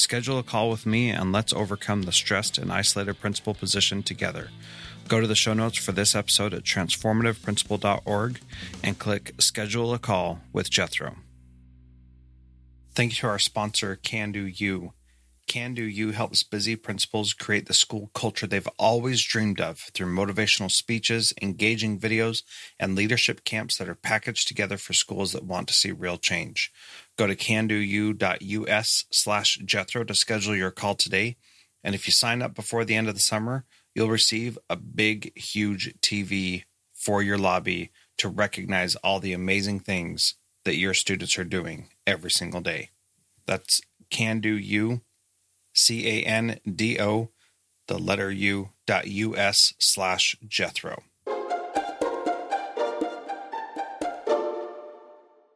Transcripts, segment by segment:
schedule a call with me and let's overcome the stressed and isolated principal position together. Go to the show notes for this episode at transformativeprincipal.org and click Schedule a Call with Jethro. Thank you to our sponsor, Can Do You. Can Do You helps busy principals create the school culture they've always dreamed of through motivational speeches, engaging videos, and leadership camps that are packaged together for schools that want to see real change. Go to candou.us slash Jethro to schedule your call today. And if you sign up before the end of the summer, you'll receive a big, huge TV for your lobby to recognize all the amazing things that your students are doing every single day. That's Can C A N D O, the letter U dot US slash Jethro.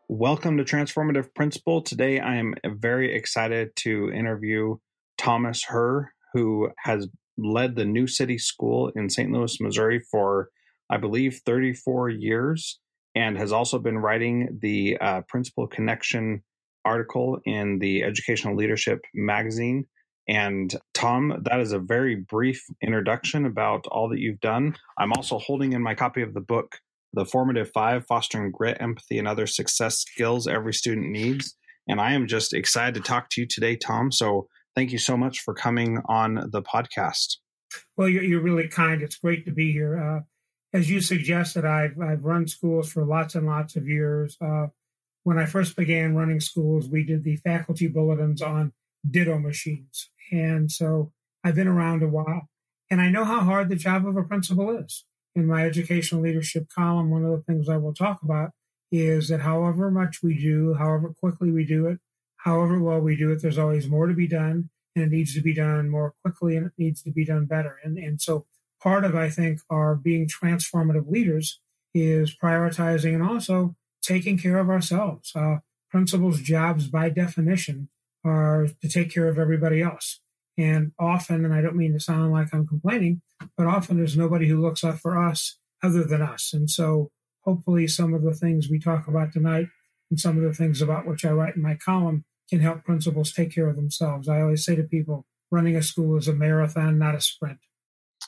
Welcome to Transformative Principal. Today I am very excited to interview Thomas Hoerr, who has led the New City School in St. Louis, Missouri for, I believe, 34 years, and has also been writing the uh, Principal Connection article in the Educational Leadership magazine. And Tom, that is a very brief introduction about all that you've done. I'm also holding in my copy of the book, The Formative Five Fostering Grit, Empathy, and Other Success Skills Every Student Needs. And I am just excited to talk to you today, Tom. So thank you so much for coming on the podcast. Well, you're, you're really kind. It's great to be here. Uh, as you suggested, I've, I've run schools for lots and lots of years. Uh, when I first began running schools, we did the faculty bulletins on ditto machines. And so I've been around a while and I know how hard the job of a principal is. In my educational leadership column, one of the things I will talk about is that however much we do, however quickly we do it, however well we do it, there's always more to be done and it needs to be done more quickly and it needs to be done better. And, and so part of, I think, our being transformative leaders is prioritizing and also taking care of ourselves. Uh, principals' jobs, by definition, are to take care of everybody else. And often, and I don't mean to sound like I'm complaining, but often there's nobody who looks up for us other than us. And so hopefully some of the things we talk about tonight and some of the things about which I write in my column can help principals take care of themselves. I always say to people, running a school is a marathon, not a sprint.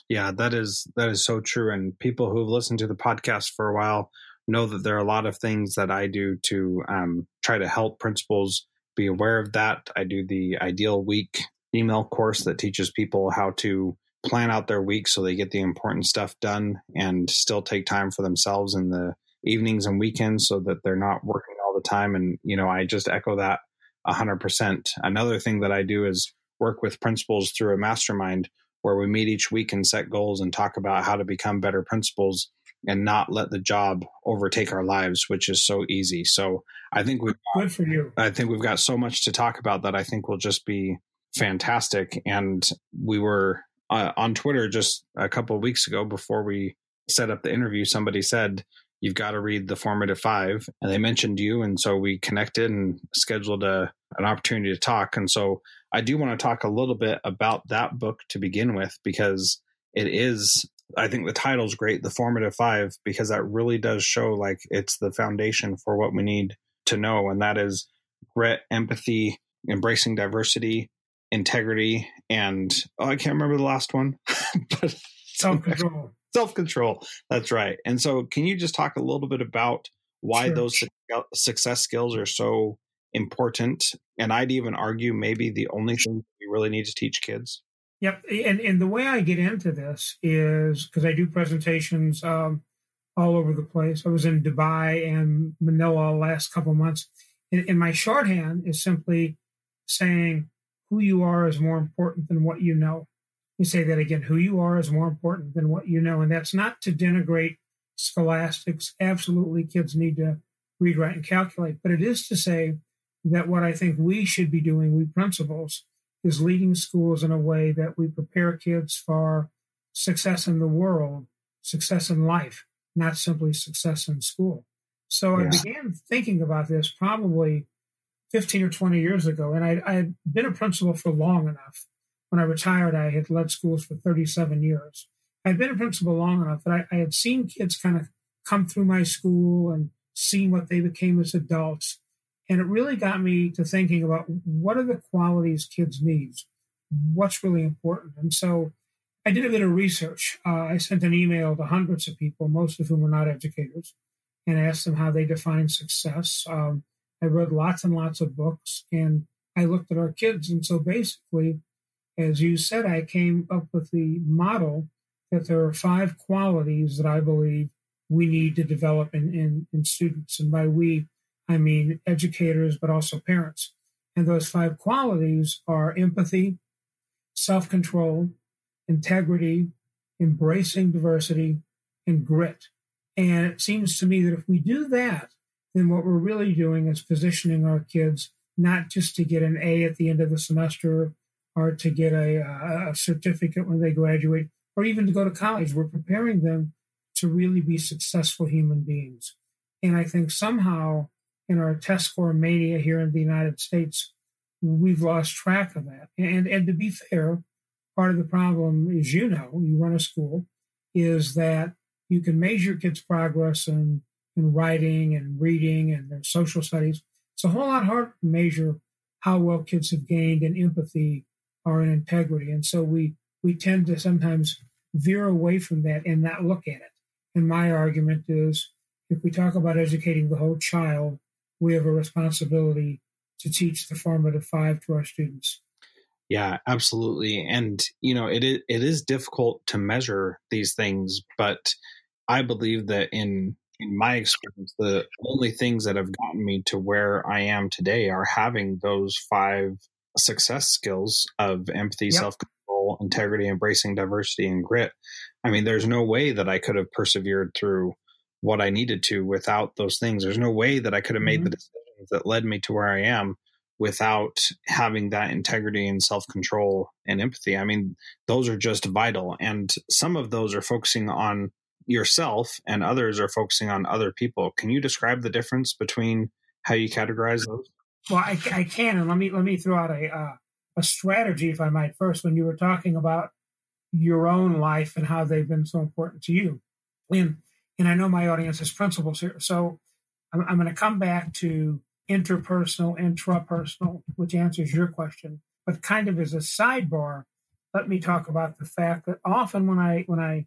Yeah, that is that is so true. And people who've listened to the podcast for a while know that there are a lot of things that I do to um, try to help principals be aware of that. I do the Ideal Week email course that teaches people how to plan out their week so they get the important stuff done and still take time for themselves in the evenings and weekends so that they're not working all the time. And, you know, I just echo that 100%. Another thing that I do is work with principals through a mastermind where we meet each week and set goals and talk about how to become better principals and not let the job overtake our lives, which is so easy. So I think we've got, good for you. I think we've got so much to talk about that I think will just be fantastic. And we were uh, on Twitter just a couple of weeks ago before we set up the interview. Somebody said you've got to read the formative five, and they mentioned you, and so we connected and scheduled a an opportunity to talk. And so I do want to talk a little bit about that book to begin with because it is I think the title's great, The Formative Five, because that really does show like it's the foundation for what we need to know. And that is grit, empathy, embracing diversity, integrity, and oh, I can't remember the last one, but self control. Self control. That's right. And so, can you just talk a little bit about why sure. those uh, success skills are so important? And I'd even argue maybe the only thing we really need to teach kids. Yep, and and the way I get into this is because I do presentations um, all over the place. I was in Dubai and Manila last couple months, and, and my shorthand is simply saying who you are is more important than what you know. You say that again: who you are is more important than what you know, and that's not to denigrate scholastics. Absolutely, kids need to read, write, and calculate, but it is to say that what I think we should be doing, we principals is leading schools in a way that we prepare kids for success in the world, success in life, not simply success in school. So yeah. I began thinking about this probably 15 or 20 years ago, and I, I, had been a principal for long enough. When I retired, I had led schools for 37 years. I'd been a principal long enough that I, I had seen kids kind of come through my school and seen what they became as adults. And it really got me to thinking about what are the qualities kids need? What's really important? And so I did a bit of research. Uh, I sent an email to hundreds of people, most of whom were not educators, and asked them how they define success. Um, I read lots and lots of books and I looked at our kids. And so basically, as you said, I came up with the model that there are five qualities that I believe we need to develop in, in, in students. And by we, I mean educators, but also parents. And those five qualities are empathy, self control, integrity, embracing diversity, and grit. And it seems to me that if we do that, then what we're really doing is positioning our kids not just to get an A at the end of the semester or to get a, a certificate when they graduate or even to go to college. We're preparing them to really be successful human beings. And I think somehow in our test score mania here in the United States, we've lost track of that. And and to be fair, part of the problem as you know, you run a school, is that you can measure kids' progress in, in writing and reading and their social studies. It's a whole lot harder to measure how well kids have gained in empathy or in integrity. And so we we tend to sometimes veer away from that and not look at it. And my argument is if we talk about educating the whole child, we have a responsibility to teach the formative five to our students. Yeah, absolutely. And you know, it is it is difficult to measure these things, but I believe that in in my experience, the only things that have gotten me to where I am today are having those five success skills of empathy, yep. self control, integrity, embracing diversity, and grit. I mean, there's no way that I could have persevered through what I needed to without those things. There's no way that I could have made mm-hmm. the decisions that led me to where I am without having that integrity and self control and empathy. I mean, those are just vital. And some of those are focusing on yourself and others are focusing on other people. Can you describe the difference between how you categorize those? Well, I, I can. And let me, let me throw out a, uh, a strategy, if I might, first, when you were talking about your own life and how they've been so important to you. And and I know my audience is principals here. So I'm, I'm going to come back to interpersonal, intrapersonal, which answers your question. But kind of as a sidebar, let me talk about the fact that often when I when I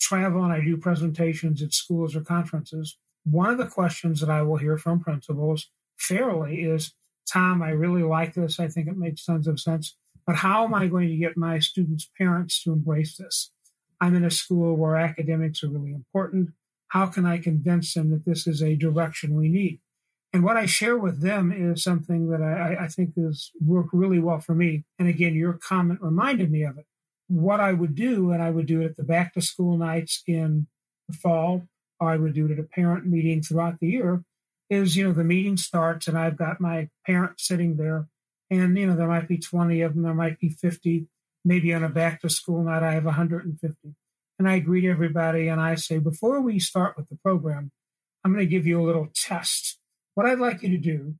travel and I do presentations at schools or conferences, one of the questions that I will hear from principals fairly is, Tom, I really like this. I think it makes tons of sense. But how am I going to get my students' parents to embrace this? I'm in a school where academics are really important. How can I convince them that this is a direction we need? And what I share with them is something that I, I think has worked really well for me. And again, your comment reminded me of it. what I would do, and I would do it at the back to school nights in the fall, or I would do it at a parent meeting throughout the year, is, you know, the meeting starts and I've got my parents sitting there and, you know, there might be 20 of them, there might be 50. Maybe on a back to school night, I have 150. And I greet everybody and I say, before we start with the program, I'm going to give you a little test. What I'd like you to do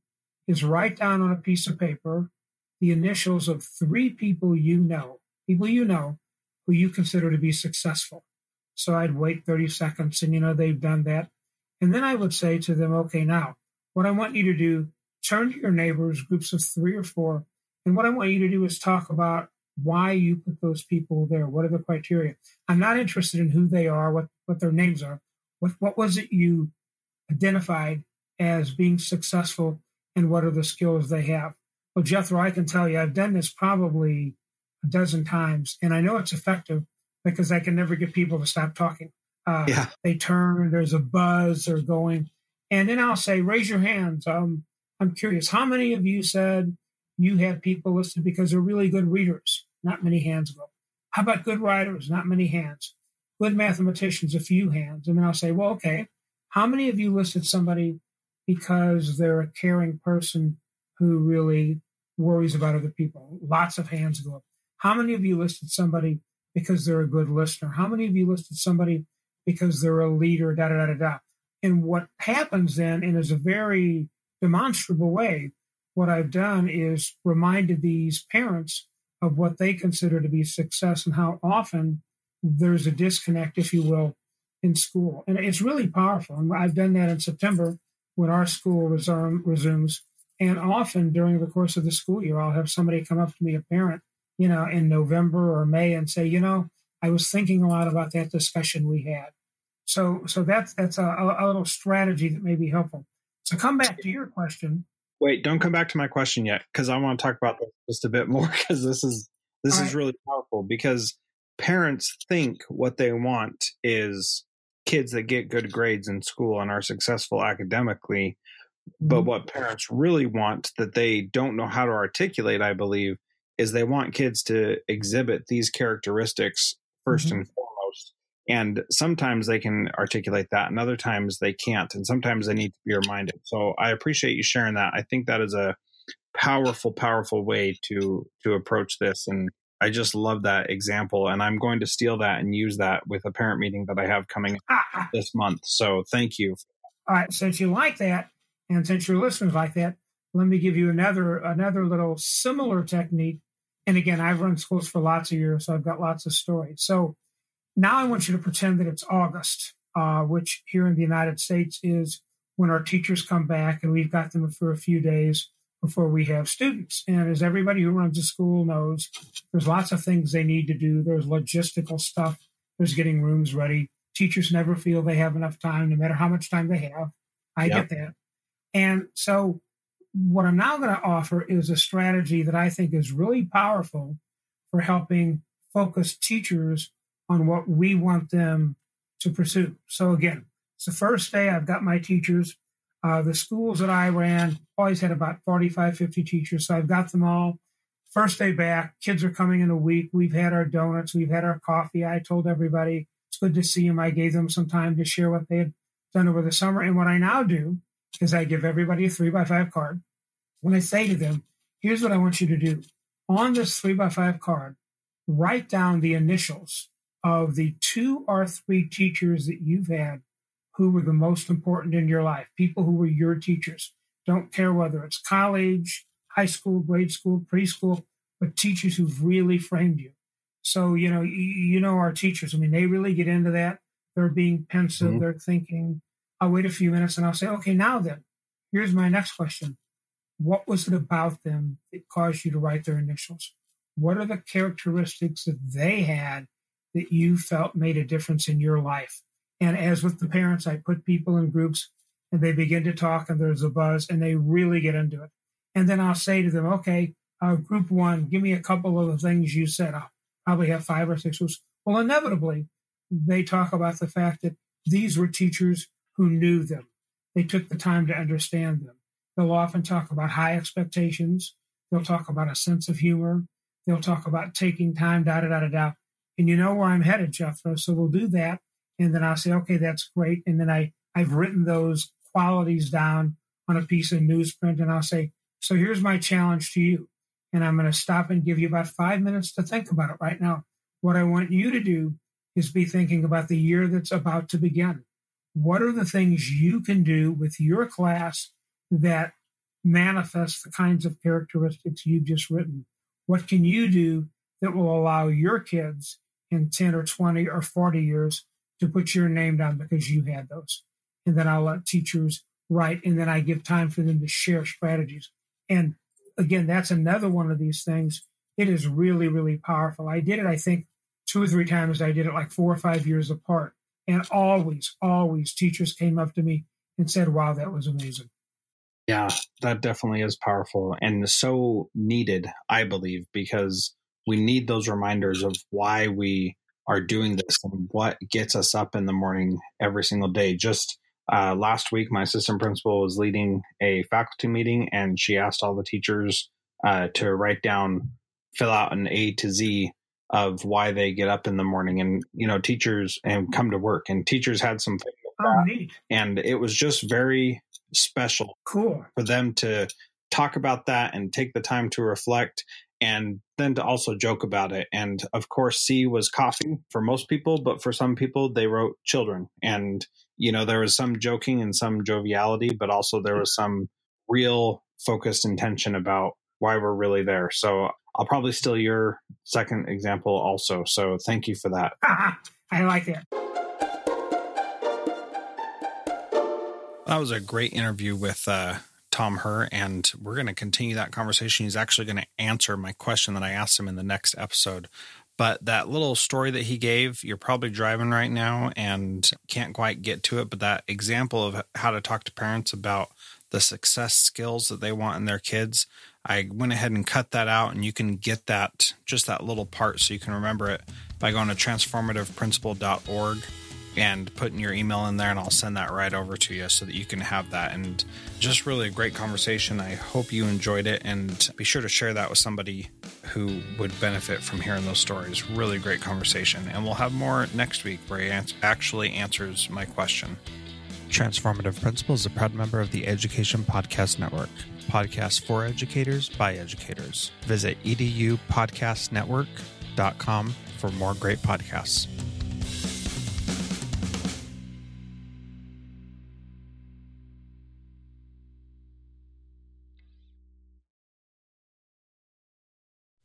is write down on a piece of paper the initials of three people you know, people you know who you consider to be successful. So I'd wait 30 seconds and, you know, they've done that. And then I would say to them, okay, now what I want you to do, turn to your neighbors, groups of three or four. And what I want you to do is talk about why you put those people there. What are the criteria? I'm not interested in who they are, what, what their names are. What, what was it you identified as being successful and what are the skills they have? Well, Jethro, I can tell you, I've done this probably a dozen times and I know it's effective because I can never get people to stop talking. Uh, yeah. They turn, there's a buzz, they're going. And then I'll say, raise your hands. Um, I'm curious, how many of you said you had people listed because they're really good readers? Not many hands go. How about good writers? Not many hands. Good mathematicians, a few hands. And then I'll say, well, okay, how many of you listed somebody because they're a caring person who really worries about other people? Lots of hands go up. How many of you listed somebody because they're a good listener? How many of you listed somebody because they're a leader, da da da da. And what happens then, and is a very demonstrable way, what I've done is reminded these parents of what they consider to be success and how often there's a disconnect, if you will, in school. And it's really powerful. And I've done that in September when our school resume, resumes. And often during the course of the school year, I'll have somebody come up to me, a parent, you know, in November or May and say, you know, I was thinking a lot about that discussion we had. So, so that's that's a, a little strategy that may be helpful. So, come back to your question. Wait, don't come back to my question yet, because I want to talk about this just a bit more, because this is this All is right. really powerful. Because parents think what they want is kids that get good grades in school and are successful academically. But mm-hmm. what parents really want that they don't know how to articulate, I believe, is they want kids to exhibit these characteristics 1st mm-hmm. and foremost. And sometimes they can articulate that, and other times they can't. And sometimes they need to be reminded. So I appreciate you sharing that. I think that is a powerful, powerful way to to approach this. And I just love that example. And I'm going to steal that and use that with a parent meeting that I have coming ah. this month. So thank you. All right. Since you like that, and since your listeners like that, let me give you another another little similar technique and again, I've run schools for lots of years, so I've got lots of stories. So now I want you to pretend that it's August, uh, which here in the United States is when our teachers come back and we've got them for a few days before we have students. And as everybody who runs a school knows, there's lots of things they need to do. There's logistical stuff. There's getting rooms ready. Teachers never feel they have enough time, no matter how much time they have. I yep. get that. And so what I'm now going to offer is a strategy that I think is really powerful for helping focus teachers on what we want them to pursue. So again, it's the first day I've got my teachers. Uh, the schools that I ran always had about 45, 50 teachers. So I've got them all. First day back, kids are coming in a week. We've had our donuts. We've had our coffee. I told everybody it's good to see them. I gave them some time to share what they had done over the summer. And what I now do is I give everybody a three by five card. When I say to them, here's what I want you to do. On this three by five card, write down the initials of the two or three teachers that you've had who were the most important in your life, people who were your teachers. Don't care whether it's college, high school, grade school, preschool, but teachers who've really framed you. So, you know, you, you know our teachers. I mean, they really get into that. They're being pensive, mm-hmm. they're thinking. I'll wait a few minutes and I'll say, okay, now then, here's my next question. What was it about them that caused you to write their initials? What are the characteristics that they had that you felt made a difference in your life? And as with the parents, I put people in groups and they begin to talk and there's a buzz and they really get into it. And then I'll say to them, okay, uh, group one, give me a couple of the things you said. I'll probably have five or six. Well, inevitably, they talk about the fact that these were teachers who knew them. They took the time to understand them. They'll often talk about high expectations. They'll talk about a sense of humor. They'll talk about taking time, da da da da. And you know where I'm headed, Jethro. So we'll do that. And then I'll say, okay, that's great. And then I, I've written those qualities down on a piece of newsprint and I'll say, so here's my challenge to you. And I'm going to stop and give you about five minutes to think about it right now. What I want you to do is be thinking about the year that's about to begin. What are the things you can do with your class that manifest the kinds of characteristics you've just written? What can you do that will allow your kids in 10 or 20 or 40 years to put your name down because you had those? And then I'll let teachers write, and then I give time for them to share strategies. And again, that's another one of these things. It is really, really powerful. I did it, I think, two or three times. I did it like four or five years apart. And always, always teachers came up to me and said, wow, that was amazing. Yeah, that definitely is powerful and so needed, I believe, because we need those reminders of why we are doing this and what gets us up in the morning every single day. Just uh, last week, my assistant principal was leading a faculty meeting and she asked all the teachers uh, to write down, fill out an A to Z of why they get up in the morning. And you know teachers and come to work and teachers had some oh, and it was just very special cool. for them to talk about that and take the time to reflect and then to also joke about it and of course c was coffee for most people but for some people they wrote children and you know there was some joking and some joviality but also there was some real focused intention about why we're really there so I'll probably steal your second example also. So thank you for that. I like it. That was a great interview with uh, Tom Hoerr, and we're going to continue that conversation. He's actually going to answer my question that I asked him in the next episode. But that little story that he gave, you're probably driving right now and can't quite get to it. But that example of how to talk to parents about the success skills that they want in their kids, I went ahead and cut that out, and you can get that just that little part so you can remember it by going to transformativeprincipal.org and putting your email in there, and I'll send that right over to you so that you can have that. And just really a great conversation. I hope you enjoyed it, and be sure to share that with somebody who would benefit from hearing those stories. Really great conversation, and we'll have more next week where he actually answers my question. Transformative Principles is a proud member of the Education Podcast Network podcast for educators by educators. Visit edupodcastnetwork.com for more great podcasts.